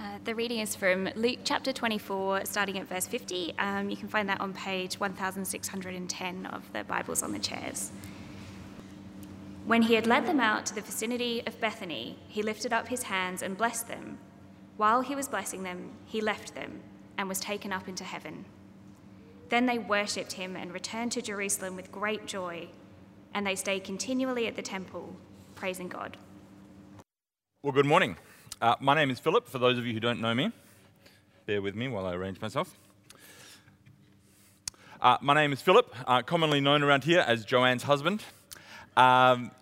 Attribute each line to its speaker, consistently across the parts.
Speaker 1: Uh, the reading is from Luke chapter 24, starting at verse 50. Um, you can find that on page 1610 of the Bibles on the chairs. When he had led them out to the vicinity of Bethany, he lifted up his hands and blessed them. While he was blessing them, he left them and was taken up into heaven. Then they worshipped him and returned to Jerusalem with great joy, and they stayed continually at the temple, praising God.
Speaker 2: Well, good morning. Uh, my name is Philip, for those of you who don't know me. Bear with me while I arrange myself. Uh, my name is Philip, uh, commonly known around here as Joanne's husband. Um,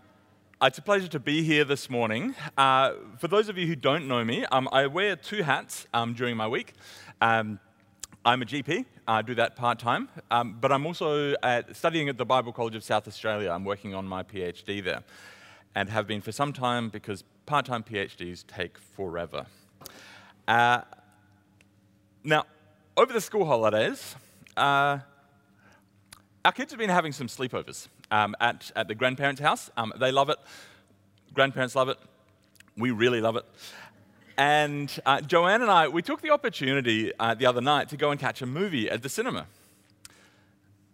Speaker 2: it's a pleasure to be here this morning. Uh, for those of you who don't know me, um, I wear two hats um, during my week. Um, I'm a GP, I do that part time, um, but I'm also at, studying at the Bible College of South Australia. I'm working on my PhD there and have been for some time because part time PhDs take forever. Uh, now, over the school holidays, uh, our kids have been having some sleepovers um, at, at the grandparents' house. Um, they love it, grandparents love it, we really love it. And uh, Joanne and I, we took the opportunity uh, the other night to go and catch a movie at the cinema.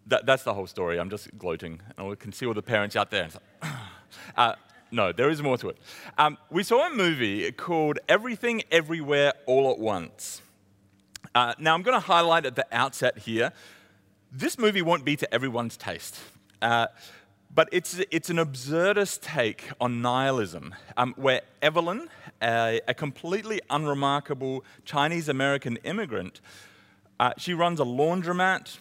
Speaker 2: That, that's the whole story. I'm just gloating. And we can see all the parents out there. uh, no, there is more to it. Um, we saw a movie called Everything Everywhere All at Once. Uh, now, I'm going to highlight at the outset here this movie won't be to everyone's taste. Uh, but it's, it's an absurdist take on nihilism, um, where Evelyn, a, a, completely unremarkable Chinese American immigrant, uh, she runs a laundromat,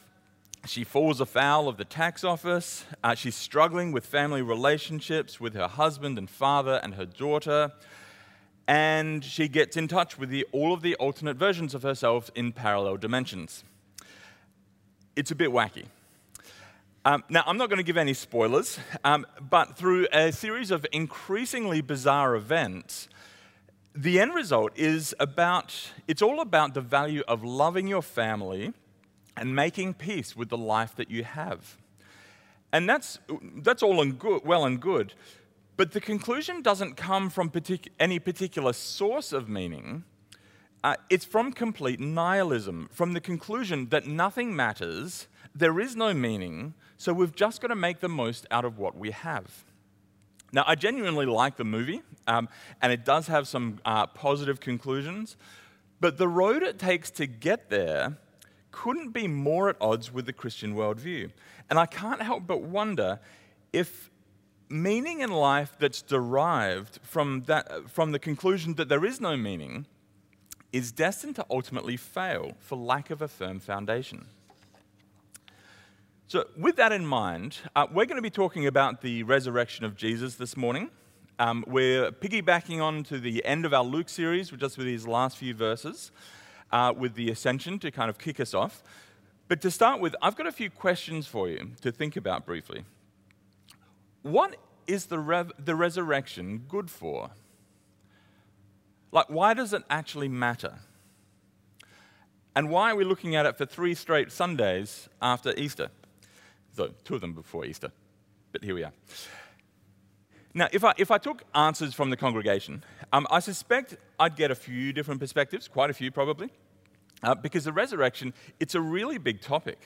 Speaker 2: she falls afoul of the tax office. Uh, she's struggling with family relationships with her husband and father and her daughter. And she gets in touch with the, all of the alternate versions of herself in parallel dimensions. It's a bit wacky. Um, now, I'm not going to give any spoilers, um, but through a series of increasingly bizarre events, the end result is about, it's all about the value of loving your family and making peace with the life that you have. And that's, that's all and good, well and good. But the conclusion doesn't come from partic- any particular source of meaning. Uh, it's from complete nihilism, from the conclusion that nothing matters, there is no meaning, so we've just got to make the most out of what we have. Now, I genuinely like the movie, um, and it does have some uh, positive conclusions, but the road it takes to get there couldn't be more at odds with the Christian worldview. And I can't help but wonder if meaning in life that's derived from, that, from the conclusion that there is no meaning is destined to ultimately fail for lack of a firm foundation. So, with that in mind, uh, we're going to be talking about the resurrection of Jesus this morning. Um, we're piggybacking on to the end of our Luke series, just with these last few verses uh, with the ascension to kind of kick us off. But to start with, I've got a few questions for you to think about briefly. What is the, rev- the resurrection good for? Like, why does it actually matter? And why are we looking at it for three straight Sundays after Easter? So, two of them before Easter, but here we are. Now, if I, if I took answers from the congregation, um, I suspect I'd get a few different perspectives, quite a few probably, uh, because the resurrection, it's a really big topic.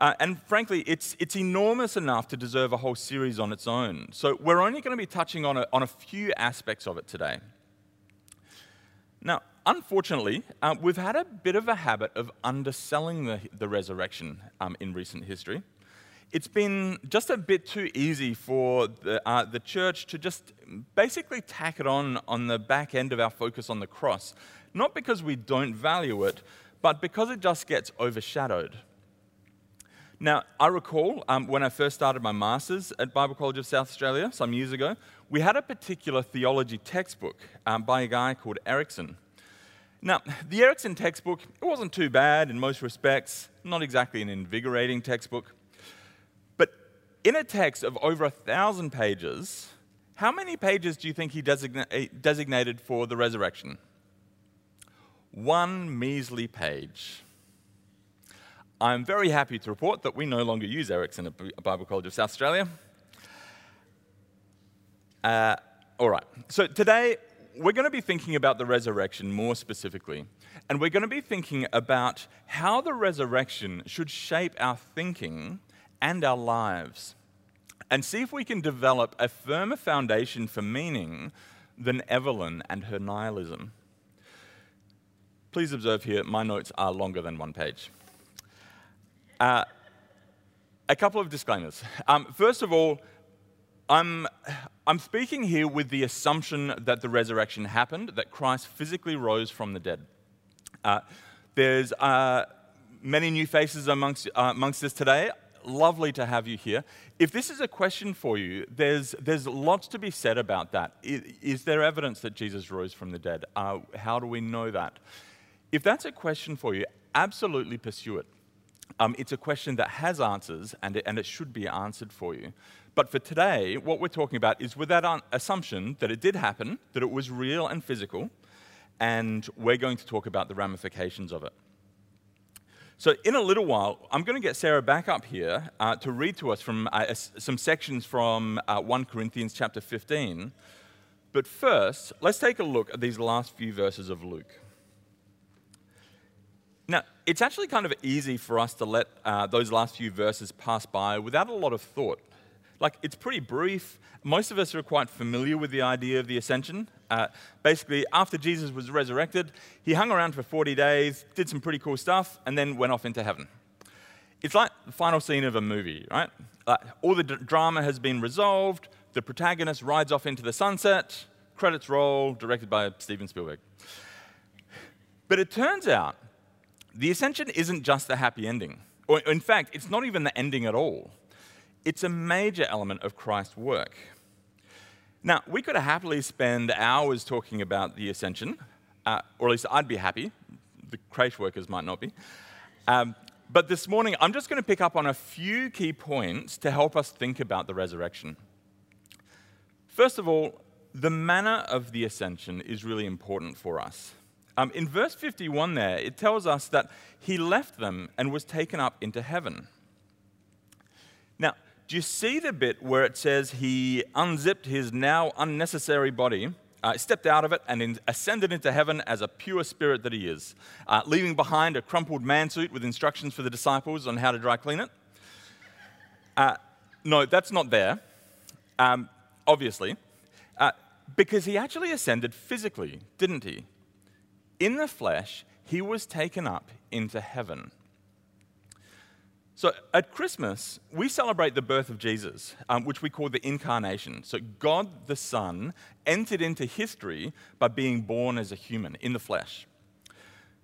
Speaker 2: Uh, and frankly, it's, it's enormous enough to deserve a whole series on its own. So we're only going to be touching on a, on a few aspects of it today. Now, unfortunately, uh, we've had a bit of a habit of underselling the, the resurrection um, in recent history it's been just a bit too easy for the, uh, the church to just basically tack it on on the back end of our focus on the cross. Not because we don't value it, but because it just gets overshadowed. Now, I recall um, when I first started my master's at Bible College of South Australia some years ago, we had a particular theology textbook um, by a guy called Erickson. Now, the Erickson textbook, it wasn't too bad in most respects, not exactly an invigorating textbook in a text of over a thousand pages, how many pages do you think he eh, designated for the resurrection? One measly page. I'm very happy to report that we no longer use Erickson at Bible College of South Australia. Uh, all right, so today we're going to be thinking about the resurrection more specifically. And we're going to be thinking about how the resurrection should shape our thinking and our lives. And see if we can develop a firmer foundation for meaning than Evelyn and her nihilism. Please observe here, my notes are longer than one page. Uh, a couple of disclaimers. Um, first of all, I'm, I'm speaking here with the assumption that the resurrection happened, that Christ physically rose from the dead. Uh, there's uh, many new faces amongst, uh, amongst us today. Lovely to have you here. If this is a question for you, there's, there's lots to be said about that. Is, there evidence that Jesus rose from the dead? Uh, how do we know that? If that's a question for you, absolutely pursue it. Um, it's a question that has answers and it, and it should be answered for you. But for today, what we're talking about is with that assumption that it did happen, that it was real and physical, and we're going to talk about the ramifications of it. So, in a little while, I'm going to get Sarah back up here uh, to read to us from uh, some sections from uh, 1 Corinthians chapter 15. But first, let's take a look at these last few verses of Luke. Now, it's actually kind of easy for us to let uh, those last few verses pass by without a lot of thought. Like, it's pretty brief. Most of us are quite familiar with the idea of the ascension. Uh, basically, after Jesus was resurrected, he hung around for 40 days, did some pretty cool stuff, and then went off into heaven. It's like the final scene of a movie, right? Uh, all the d- drama has been resolved, the protagonist rides off into the sunset, credits roll, directed by Steven Spielberg. But it turns out the ascension isn't just a happy ending. Or, in fact, it's not even the ending at all it's a major element of Christ's work. Now, we could happily spend hours talking about the ascension, uh, or at least I'd be happy. The creche workers might not be. Um, but this morning, I'm just going to pick up on a few key points to help us think about the resurrection. First of all, the manner of the ascension is really important for us. Um, in verse 51, there, it tells us that he left them and was taken up into heaven. Now, do you see the bit where it says he unzipped his now unnecessary body, uh, stepped out of it, and in, ascended into heaven as a pure spirit that he is, uh, leaving behind a crumpled man suit with instructions for the disciples on how to dry clean it? Uh, no, that's not there, um, obviously, uh, because he actually ascended physically, didn't he? In the flesh, he was taken up into heaven. So at Christmas, we celebrate the birth of Jesus, um, which we call the incarnation. So God the Son entered into history by being born as a human in the flesh.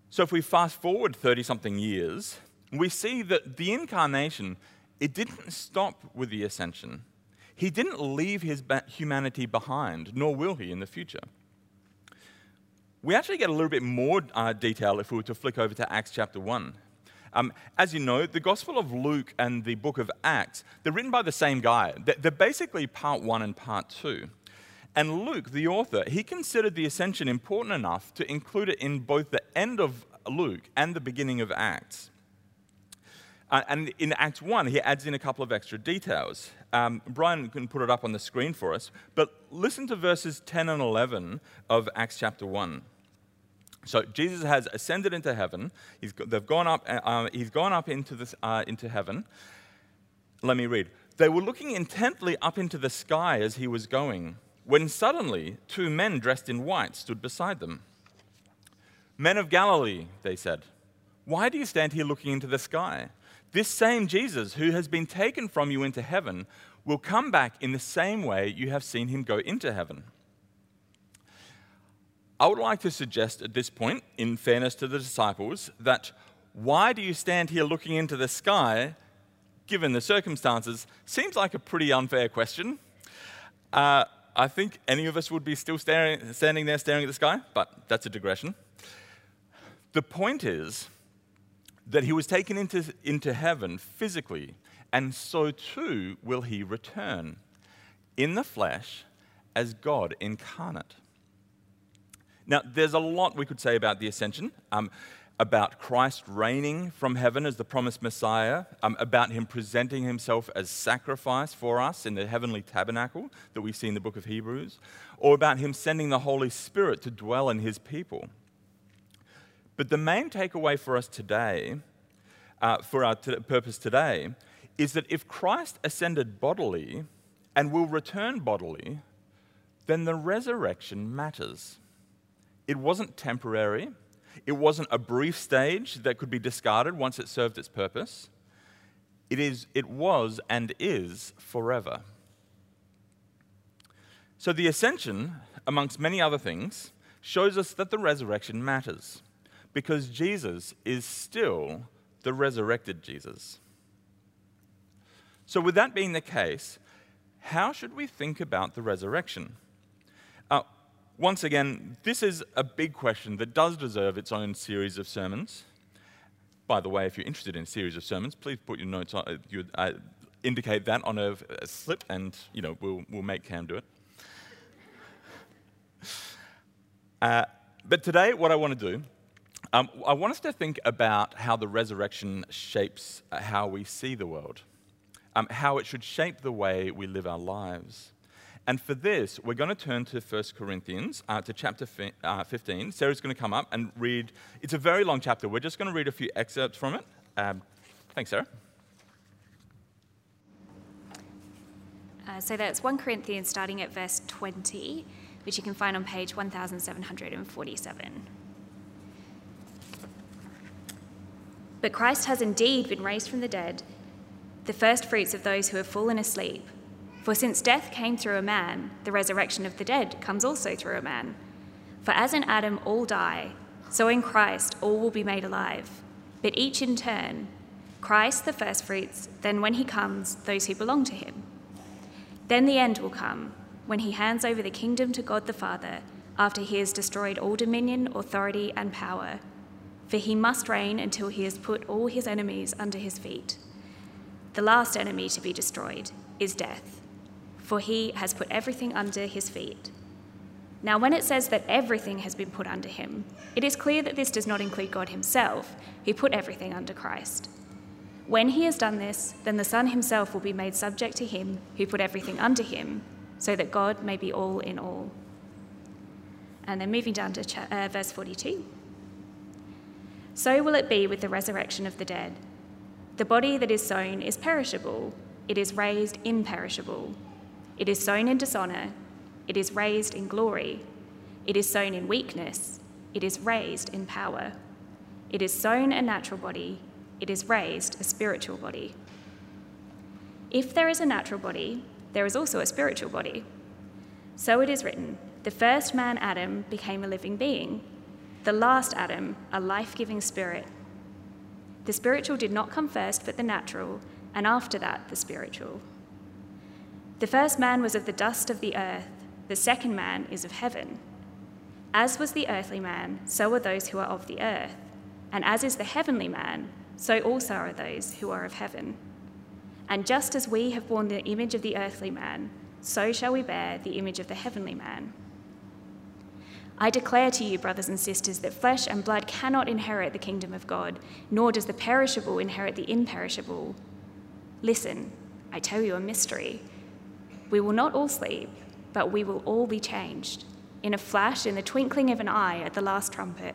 Speaker 2: So if we fast forward 30 something years, we see that the incarnation, it didn't stop with the ascension. He didn't leave his humanity behind, nor will he in the future. We actually get a little bit more uh, detail if we were to flick over to Acts chapter 1. Um, as you know, the Gospel of Luke and the book of Acts, they're written by the same guy. They're basically part one and part two. And Luke, the author, he considered the ascension important enough to include it in both the end of Luke and the beginning of Acts. Uh, and in Acts 1, he adds in a couple of extra details. Um, Brian can put it up on the screen for us, but listen to verses 10 and 11 of Acts chapter 1. So Jesus has ascended into heaven. He's, they've gone up, uh, uh, he's gone up into, this, uh, into heaven. Let me read. They were looking intently up into the sky as he was going, when suddenly two men dressed in white stood beside them. Men of Galilee, they said, why do you stand here looking into the sky? This same Jesus who has been taken from you into heaven will come back in the same way you have seen him go into heaven. I would like to suggest at this point, in fairness to the disciples, that why do you stand here looking into the sky, given the circumstances, seems like a pretty unfair question. Uh, I think any of us would be still staring, standing there staring at the sky, but that's a digression. The point is that he was taken into, into heaven physically, and so too will he return in the flesh as God incarnate. Now, there's a lot we could say about the ascension. Um, about Christ reigning from heaven as the promised Messiah, um, about him presenting himself as sacrifice for us in the heavenly tabernacle that we see in the book of Hebrews, or about him sending the Holy Spirit to dwell in his people. But the main takeaway for us today, uh, for our t- purpose today, is that if Christ ascended bodily and will return bodily, then the resurrection matters. It wasn't temporary, it wasn't a brief stage that could be discarded once it served its purpose. It, is, it was and is forever. So the ascension, amongst many other things, shows us that the resurrection matters because Jesus is still the resurrected Jesus. So, with that being the case, how should we think about the resurrection? Uh, once again, this is a big question that does deserve its own series of sermons. By the way, if you're interested in a series of sermons, please put your notes on, uh, you, uh, indicate that on a, a, slip, and you know we'll, we'll make Cam do it. Uh, but today, what I want to do, um, I want us to think about how the resurrection shapes uh, how we see the world, um, how it should shape the way we live our lives. And for this, we're going to turn to 1 Corinthians, uh, to chapter fi- uh, 15. Sarah's going to come up and read. It's a very long chapter. We're just going to read a few excerpts from it. Um, thanks, Sarah.
Speaker 1: Uh, so that's 1 Corinthians starting at verse 20, which you can find on page 1747. But Christ has indeed been raised from the dead, the first fruits of those who have fallen asleep. For since death came through a man, the resurrection of the dead comes also through a man. For as in Adam all die, so in Christ all will be made alive, but each in turn. Christ the firstfruits, then when he comes, those who belong to him. Then the end will come, when he hands over the kingdom to God the Father, after he has destroyed all dominion, authority, and power. For he must reign until he has put all his enemies under his feet. The last enemy to be destroyed is death for he has put everything under his feet. Now, when it says that everything has been put under him, it is clear that this does not include God himself, who put everything under Christ. When he has done this, then the Son himself will be made subject to him who put everything under him, so that God may be all in all. And then moving down to cha- uh, verse 42. So will it be with the resurrection of the dead. The body that is sown is perishable, it is raised imperishable. It is sown in dishonor, it is raised in glory. It is sown in weakness, it is raised in power. It is sown a natural body, it is raised a spiritual body. If there is a natural body, there is also a spiritual body. So it is written the first man, Adam, became a living being, the last Adam, a life giving spirit. The spiritual did not come first, but the natural, and after that, the spiritual. The first man was of the dust of the earth, the second man is of heaven. As was the earthly man, so are those who are of the earth. And as is the heavenly man, so also are those who are of heaven. And just as we have borne the image of the earthly man, so shall we bear the image of the heavenly man. I declare to you, brothers and sisters, that flesh and blood cannot inherit the kingdom of God, nor does the perishable inherit the imperishable. Listen, I tell you a mystery. We will not all sleep, but we will all be changed. In a flash, in the twinkling of an eye, at the last trumpet.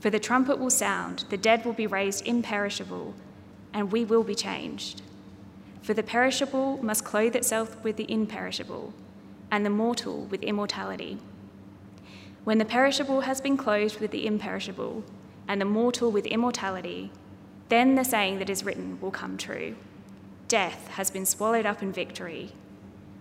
Speaker 1: For the trumpet will sound, the dead will be raised imperishable, and we will be changed. For the perishable must clothe itself with the imperishable, and the mortal with immortality. When the perishable has been clothed with the imperishable, and the mortal with immortality, then the saying that is written will come true Death has been swallowed up in victory.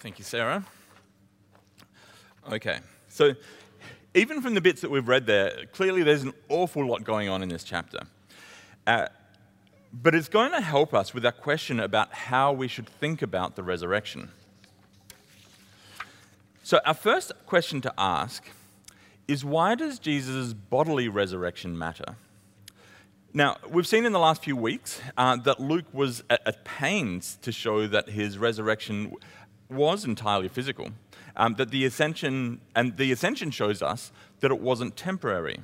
Speaker 2: Thank you, Sarah. Okay, so even from the bits that we've read there, clearly there's an awful lot going on in this chapter. Uh, but it's going to help us with our question about how we should think about the resurrection. So, our first question to ask is why does Jesus' bodily resurrection matter? Now, we've seen in the last few weeks uh, that Luke was at, at, pains to show that his resurrection was entirely physical, um, that the ascension, and the ascension shows us that it wasn't temporary.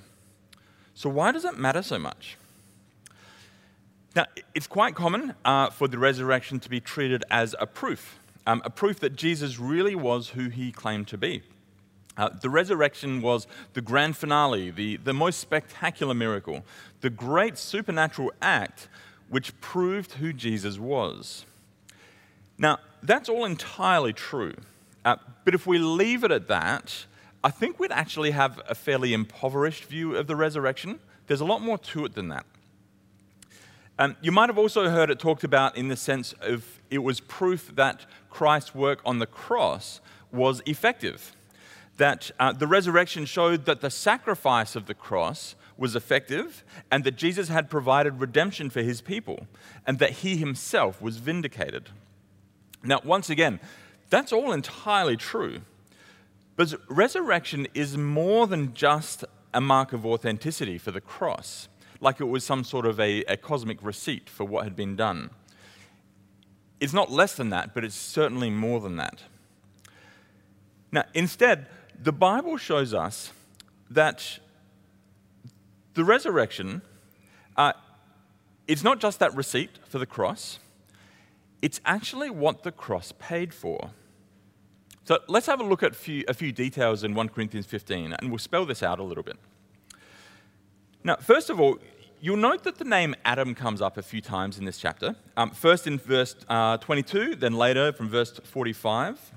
Speaker 2: So, why does it matter so much? Now, it's quite common uh, for the resurrection to be treated as a proof, um, a proof that Jesus really was who he claimed to be. Uh, the resurrection was the grand finale, the, the most spectacular miracle, the great supernatural act which proved who Jesus was. Now, that's all entirely true. Uh, but if we leave it at that, I think we'd actually have a fairly impoverished view of the resurrection. There's a lot more to it than that. Um, you might have also heard it talked about in the sense of it was proof that Christ's work on the cross was effective that uh, the resurrection showed that the sacrifice of the cross was effective and that Jesus had provided redemption for his people and that he himself was vindicated. Now, once again, that's all entirely true. But resurrection is more than just a mark of authenticity for the cross, like it was some sort of a, a cosmic receipt for what had been done. It's not less than that, but it's certainly more than that. Now, instead, the Bible shows us that the resurrection, uh, it's not just that receipt for the cross, it's actually what the cross paid for. So let's have a look at few, a few details in 1 Corinthians 15, and we'll spell this out a little bit. Now, first of all, you'll note that the name Adam comes up a few times in this chapter. Um, first in verse uh, 22, then later from verse 45.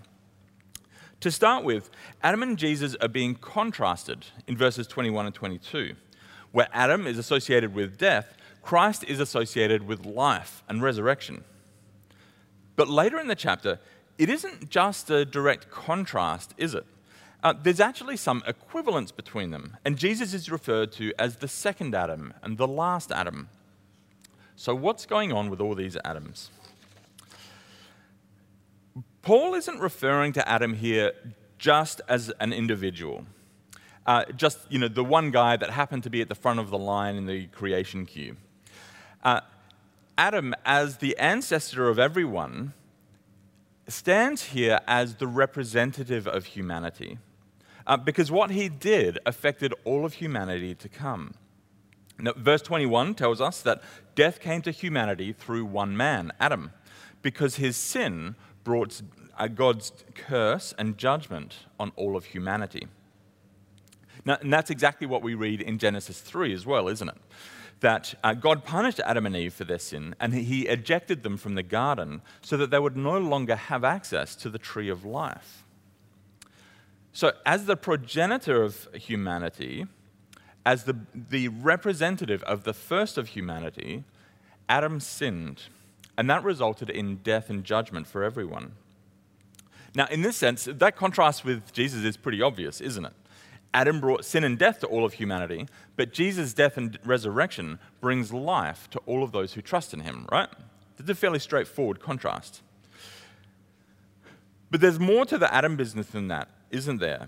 Speaker 2: To start with, Adam and Jesus are being contrasted in verses 21 and 22. Where Adam is associated with death, Christ is associated with life and resurrection. But later in the chapter, it isn't just a direct contrast, is it? Uh, there's actually some equivalence between them, and Jesus is referred to as the second Adam and the last Adam. So, what's going on with all these Adams? Paul isn't referring to Adam here just as an individual. Uh, just, you know, the one guy that happened to be at the front of the line in the creation queue. Uh, Adam, as the ancestor of everyone, stands here as the representative of humanity. Uh, because what he did affected all of humanity to come. Now, verse 21 tells us that death came to humanity through one man, Adam, because his sin brought God's curse and judgment on all of humanity. Now, and that's exactly what we read in Genesis 3 as well, isn't it? That uh, God punished Adam and Eve for their sin, and he ejected them from the garden so that they would no longer have access to the tree of life. So, as the progenitor of humanity, as the, the representative of the first of humanity, Adam sinned and that resulted in death and judgment for everyone. Now, in this sense, that contrast with Jesus is pretty obvious, isn't it? Adam brought sin and death to all of humanity, but Jesus' death and resurrection brings life to all of those who trust in him, right? It's a fairly straightforward contrast. But there's more to the Adam business than that, isn't there?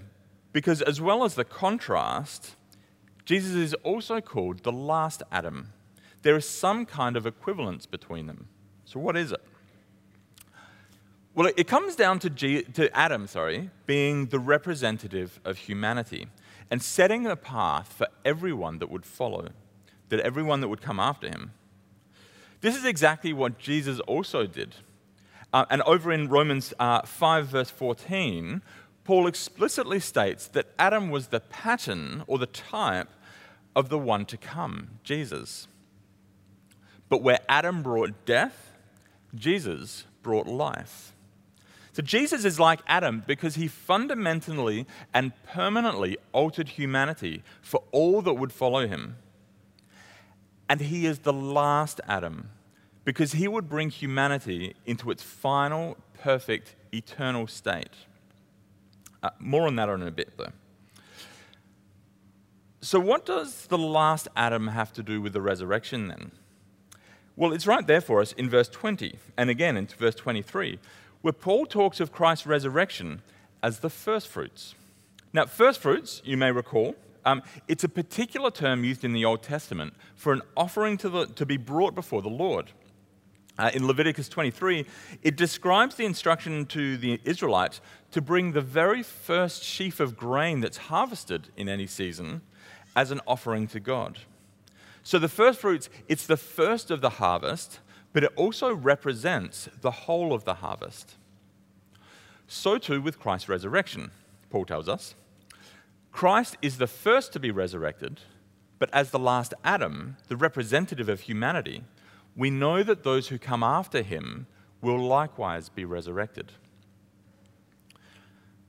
Speaker 2: Because as well as the contrast, Jesus is also called the last Adam. There is some kind of equivalence between them. So, what is it? Well, it comes down to, G, to Adam, sorry, being the representative of humanity and setting a path for everyone that would follow, that everyone that would come after him. This is exactly what Jesus also did. Uh, and over in Romans uh, 5, verse 14, Paul explicitly states that Adam was the pattern or the type of the one to come, Jesus. But where Adam brought death, Jesus brought life. So Jesus is like Adam because he fundamentally and permanently altered humanity for all that would follow him. And he is the last Adam because he would bring humanity into its final, perfect, eternal state. Uh, more on that in a bit, though. So, what does the last Adam have to do with the resurrection then? Well, it's right there for us in verse 20 and again in verse 23, where Paul talks of Christ's resurrection as the first fruits. Now, first fruits, you may recall, um, it's a particular term used in the Old Testament for an offering to, the, to be brought before the Lord. Uh, in Leviticus 23, it describes the instruction to the Israelites to bring the very first sheaf of grain that's harvested in any season as an offering to God. So the first fruits, it's the first of the harvest, but it also represents the whole of the harvest. So too with Christ's resurrection, Paul tells us. Christ is the first to be resurrected, but as the last Adam, the representative of humanity, we know that those who come after him will likewise be resurrected.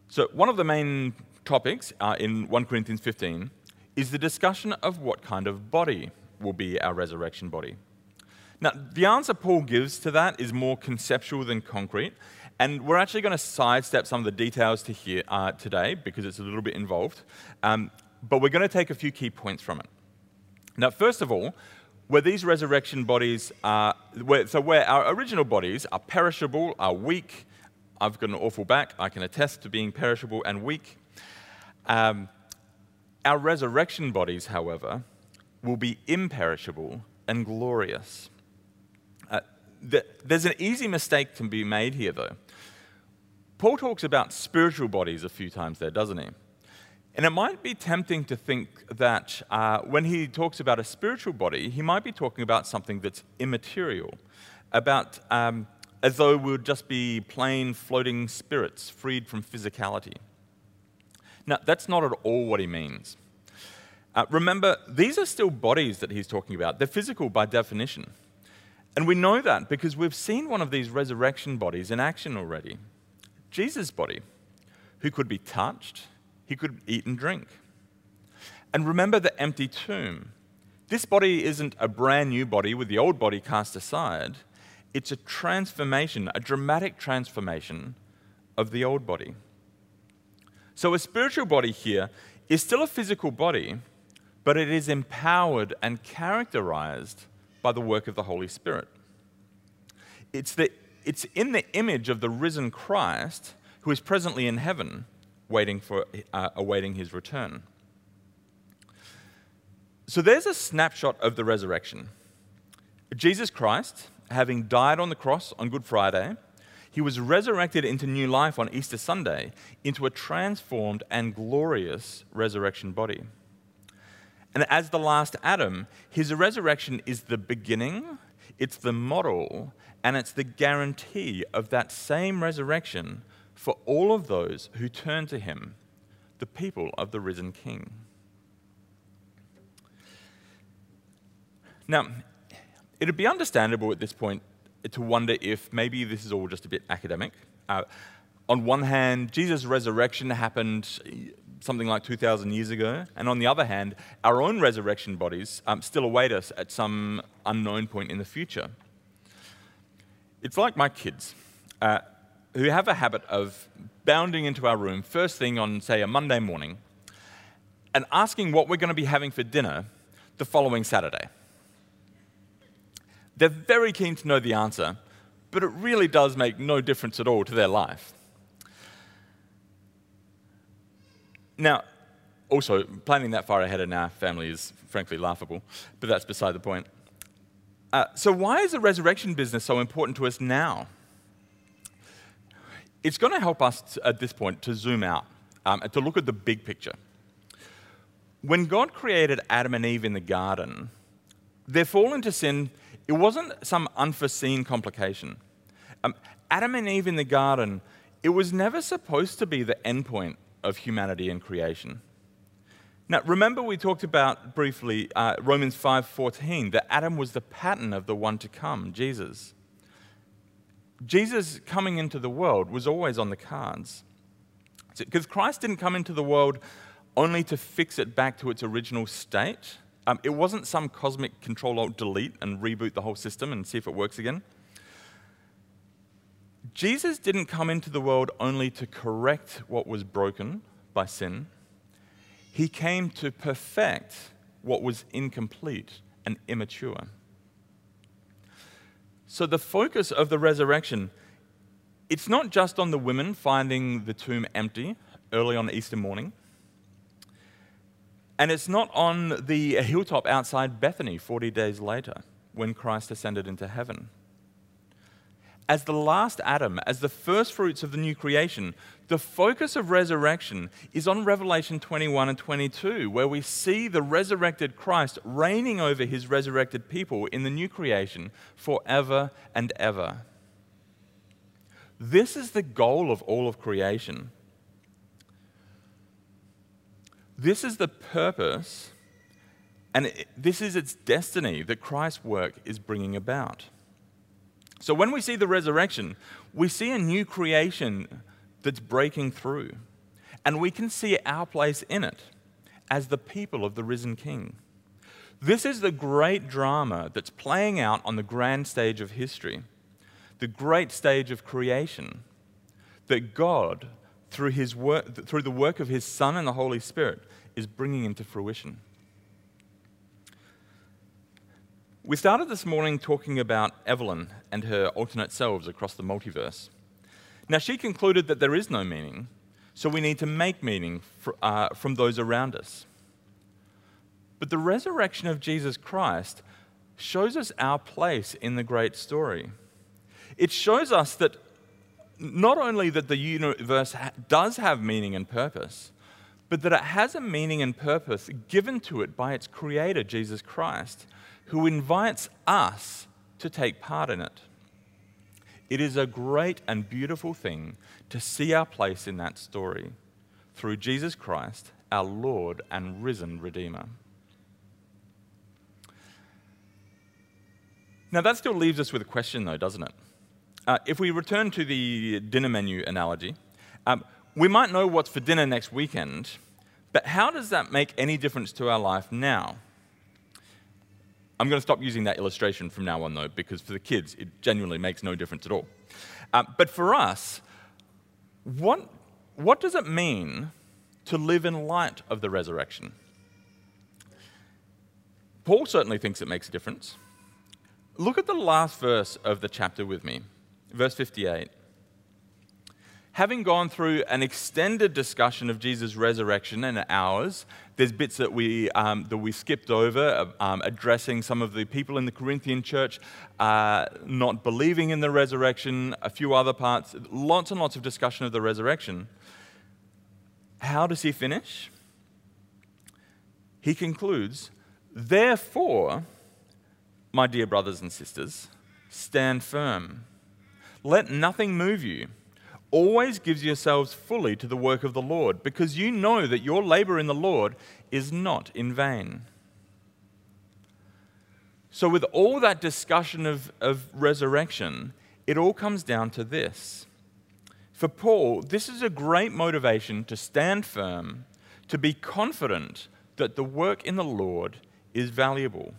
Speaker 2: So, one of the main topics uh, in 1 Corinthians 15 is the discussion of what kind of body will be our resurrection body. Now, the answer Paul gives to that is more conceptual than concrete, and we're actually going to sidestep some of the details to here uh, today because it's a little bit involved. Um, but we're going to take a few key points from it. Now, first of all, where these resurrection bodies are, where, so where our original bodies are perishable, are weak, I've got an awful back, I can attest to being perishable and weak. Um, our resurrection bodies, however, will be imperishable and glorious. The, there's an easy mistake to be made here, though. Paul talks about spiritual bodies a few times there, doesn't he? And it might be tempting to think that uh, when he talks about a spiritual body, he might be talking about something that's immaterial, about um, as though we would just be plain floating spirits freed from physicality. Now, that's not at all what he means. Uh, remember, these are still bodies that he's talking about. They're physical by definition. And we know that because we've seen one of these resurrection bodies in action already Jesus' body, who could be touched, he could eat and drink. And remember the empty tomb. This body isn't a brand new body with the old body cast aside, it's a transformation, a dramatic transformation of the old body. So, a spiritual body here is still a physical body, but it is empowered and characterized by the work of the Holy Spirit. It's, the, it's in the image of the risen Christ who is presently in heaven waiting for, uh, awaiting his return. So there's a snapshot of the resurrection. Jesus Christ, having died on the cross on Good Friday, he was resurrected into new life on Easter Sunday into a transformed and glorious resurrection body. And as the last Adam, his resurrection is the beginning, it's the model, and it's the guarantee of that same resurrection for all of those who turn to him, the people of the risen King. Now, it'd be understandable at this point to wonder if maybe this is all just a bit academic. Uh, on one hand, Jesus' resurrection happened something like 2,000 years ago, and on the other hand, our own resurrection bodies um, still await us at some unknown point in the future. It's like my kids. Uh, who have a habit of bounding into our room first thing on, say, a Monday morning and asking what we're going to be having for dinner the following Saturday. They're very keen to know the answer, but it really does make no difference at all to their life. Now, also, planning that far ahead in our family is frankly laughable, but that's beside the point. Uh, so, why is the resurrection business so important to us now? it's going to help us at this point to zoom out um, and to look at the big picture. When God created Adam and Eve in the garden, their fall into sin, it wasn't some unforeseen complication. Um, Adam and Eve in the garden, it was never supposed to be the endpoint of humanity and creation. Now, remember we talked about briefly uh, Romans 5:14 that Adam was the pattern of the one to come, Jesus. Jesus coming into the world was always on the cards. Because Christ didn't come into the world only to fix it back to its original state. Um, it wasn't some cosmic control alt delete and reboot the whole system and see if it works again. Jesus didn't come into the world only to correct what was broken by sin. He came to perfect what was incomplete and immature. So, the focus of the resurrection, it's not just on the women finding the tomb empty early on Easter morning. And it's not on the hilltop outside Bethany 40 days later when Christ ascended into heaven. As the last Adam, as the first fruits of the new creation, the focus of resurrection is on Revelation 21 and 22, where we see the resurrected Christ reigning over his resurrected people in the new creation forever and ever. This is the goal of all of creation. This is the purpose, and this is its destiny that Christ's work is bringing about. So when we see the resurrection, we see a new creation that's breaking through, and we can see our place in it as the people of the risen King. This is the great drama that's playing out on the grand stage of history, the great stage of creation, that God, through, his work, through the work of His Son and the Holy Spirit, is bringing into fruition. We started this morning talking about Evelyn and her alternate selves across the multiverse. Now, she concluded that there is no meaning, so we need to make meaning for, uh, from those around us. But the resurrection of Jesus Christ shows us our place in the great story. It shows us that not only that the universe ha- does have meaning and purpose, but that it has a meaning and purpose given to it by its creator, Jesus Christ who invites us to take part in it. It is a great and beautiful thing to see our place in that story through Jesus Christ, our Lord and risen Redeemer. Now, that still leaves us with a question, though, doesn't it? Uh, if we return to the dinner menu analogy, um, we might know what's for dinner next weekend, but how does that make any difference to our life now? I'm going to stop using that illustration from now on, though, because for the kids, it genuinely makes no difference at all. Uh, but for us, what, what does it mean to live in light of the resurrection? Paul certainly thinks it makes a difference. Look at the last verse of the chapter with me, verse 58 having gone through an extended discussion of Jesus' resurrection and ours, there's bits that we, um, that we skipped over, um, addressing some of the people in the Corinthian church uh, not believing in the resurrection, a few other parts, lots and lots of discussion of the resurrection. How does he finish? He concludes, Therefore, my dear brothers and sisters, stand firm. Let nothing move you always gives yourselves fully to the work of the Lord, because you know that your labor in the Lord is not in vain. So, with all that discussion of, of resurrection, it all comes down to this. For Paul, this is a great motivation to stand firm, to be confident that the work in the Lord is valuable.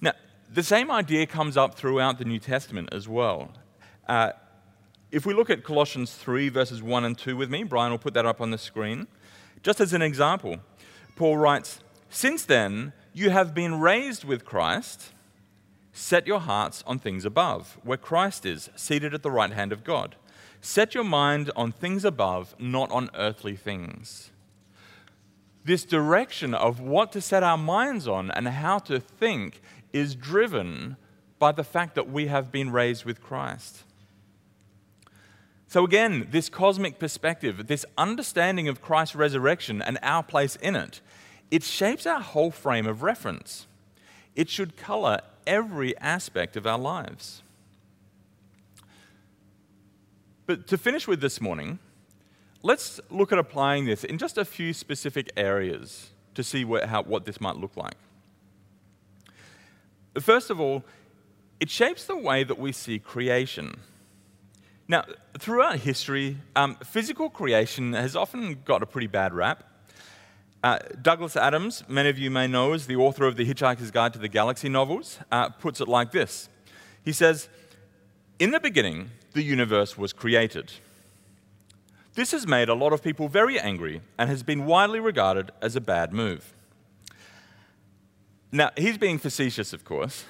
Speaker 2: Now, the same idea comes up throughout the New Testament as well. Uh, if we look at Colossians 3, verses 1 and 2 with me, Brian will put that up on the screen. Just as an example, Paul writes, Since then, you have been raised with Christ. Set your hearts on things above, where Christ is, seated at the right hand of God. Set your mind on things above, not on earthly things. This direction of what to set our minds on and how to think is driven by the fact that we have been raised with Christ. So, again, this cosmic perspective, this understanding of Christ's resurrection and our place in it, it shapes our whole frame of reference. It should color every aspect of our lives. But to finish with this morning, let's look at applying this in just a few specific areas to see what, how, what this might look like. First of all, it shapes the way that we see creation. Now, throughout history, um, physical creation has often got a pretty bad rap. Uh, Douglas Adams, many of you may know, as the author of the Hitchhiker's Guide to the Galaxy novels, uh, puts it like this He says, In the beginning, the universe was created. This has made a lot of people very angry and has been widely regarded as a bad move. Now, he's being facetious, of course,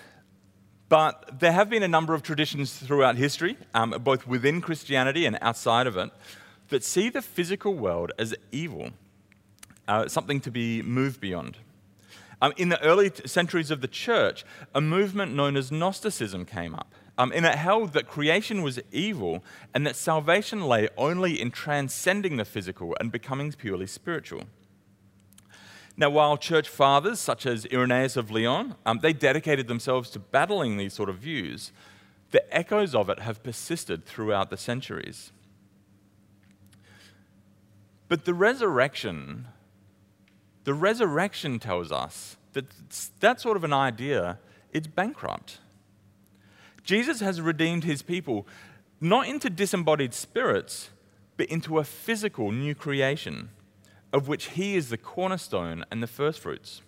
Speaker 2: But there have been a number of traditions throughout history, um, both within Christianity and outside of it, that see the physical world as evil, uh, something to be moved beyond. Um, in the early t- centuries of the church, a movement known as Gnosticism came up. Um, and it held that creation was evil and that salvation lay only in transcending the physical and becoming purely spiritual. Now, while church fathers such as Irenaeus of Lyon, um, they dedicated themselves to battling these sort of views, the echoes of it have persisted throughout the centuries. But the resurrection, the resurrection tells us that that sort of an idea, it's bankrupt. Jesus has redeemed his people not into disembodied spirits, but into a physical new creation of which he is the cornerstone and the firstfruits.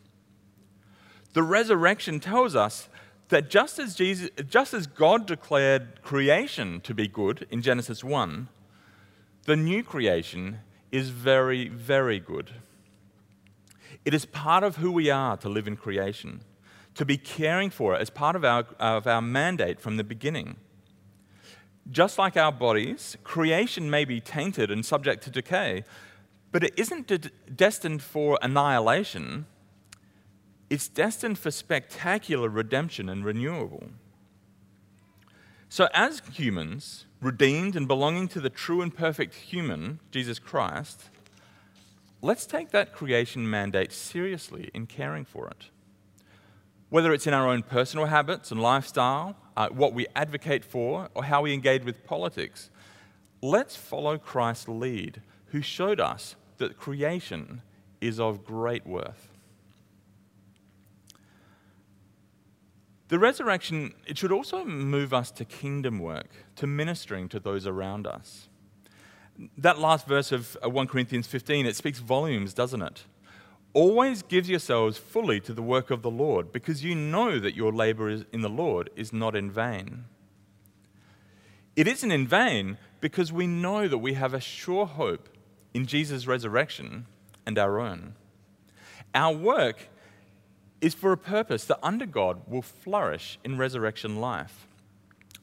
Speaker 2: The resurrection tells us that just as, Jesus, just as God declared creation to be good in Genesis 1, the new creation is very, very good. It is part of who we are to live in creation, to be caring for it as part of our, of our mandate from the beginning. Just like our bodies, creation may be tainted and subject to decay, but it isn't de- destined for annihilation, it's destined for spectacular redemption and renewal. So, as humans, redeemed and belonging to the true and perfect human, Jesus Christ, let's take that creation mandate seriously in caring for it. Whether it's in our own personal habits and lifestyle, uh, what we advocate for, or how we engage with politics, let's follow Christ's lead who showed us that creation is of great worth. The resurrection, it should also move us to kingdom work, to ministering to those around us. That last verse of uh, 1 Corinthians 15, it speaks volumes, doesn't it? Always give yourselves fully to the work of the Lord, because you know that your labor in the Lord is not in vain. It isn't in vain because we know that we have a sure hope in Jesus' resurrection and our own. Our work is for a purpose that under God will flourish in resurrection life.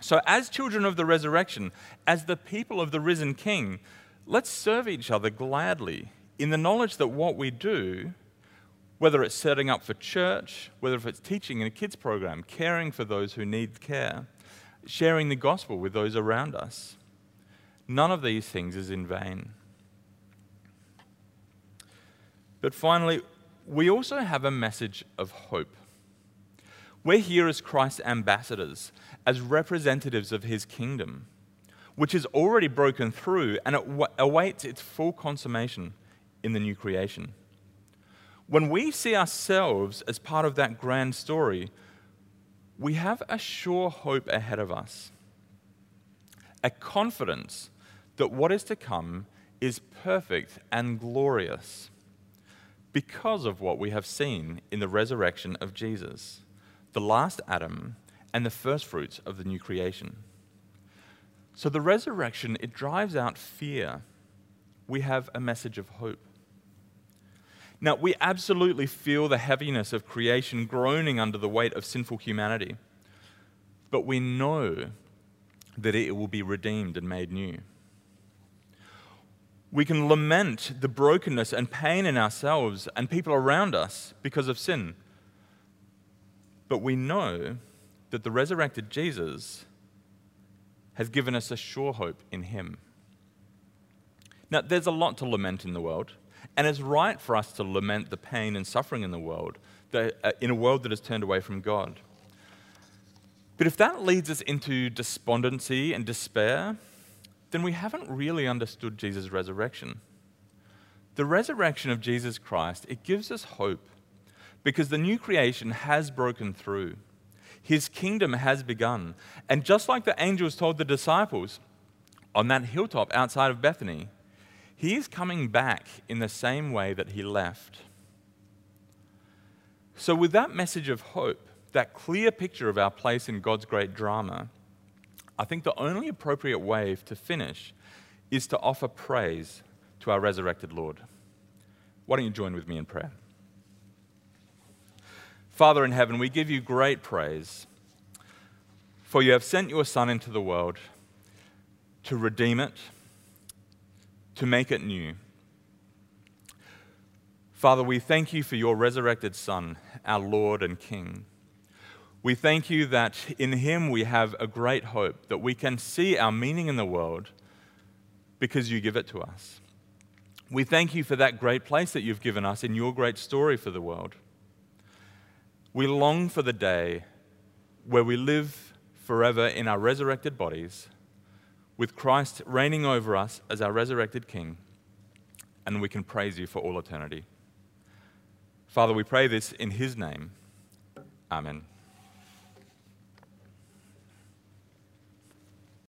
Speaker 2: So, as children of the resurrection, as the people of the risen King, let's serve each other gladly in the knowledge that what we do, whether it's setting up for church, whether it's teaching in a kids program, caring for those who need care, sharing the gospel with those around us, none of these things is in vain. But finally, we also have a message of hope. We're here as Christ's ambassadors, as representatives of his kingdom, which has already broken through and it awaits its full consummation in the new creation. When we see ourselves as part of that grand story, we have a sure hope ahead of us, a confidence that what is to come is perfect and glorious because of what we have seen in the resurrection of Jesus, the last Adam and the first fruits of the new creation. So the resurrection, it drives out fear. We have a message of hope. Now, we absolutely feel the heaviness of creation groaning under the weight of sinful humanity, but we know that it will be redeemed and made new. We can lament the brokenness and pain in ourselves and people around us because of sin. But we know that the resurrected Jesus has given us a sure hope in Him. Now, there's a lot to lament in the world, and it's right for us to lament the pain and suffering in the world, uh, in a world that has turned away from God. But if that leads us into despondency and despair, then we haven't really understood Jesus' resurrection. The resurrection of Jesus Christ, it gives us hope because the new creation has broken through. His kingdom has begun. And just like the angels told the disciples on that hilltop outside of Bethany, he is coming back in the same way that he left. So, with that message of hope, that clear picture of our place in God's great drama, I think the only appropriate way to finish is to offer praise to our resurrected Lord. Why don't you join with me in prayer? Father in heaven, we give you great praise For you have sent your Son into the world to redeem it, to make it new. Father, we thank you for your resurrected Son, our Lord and King. We thank you that in him we have a great hope, that we can see our meaning in the world because you give it to us. We thank you for that great place that you've given us in your great story for the world. We long for the day where we live forever in our resurrected bodies, with Christ reigning over us as our resurrected King, and we can praise you for all eternity. Father, we pray this in his name. Amen.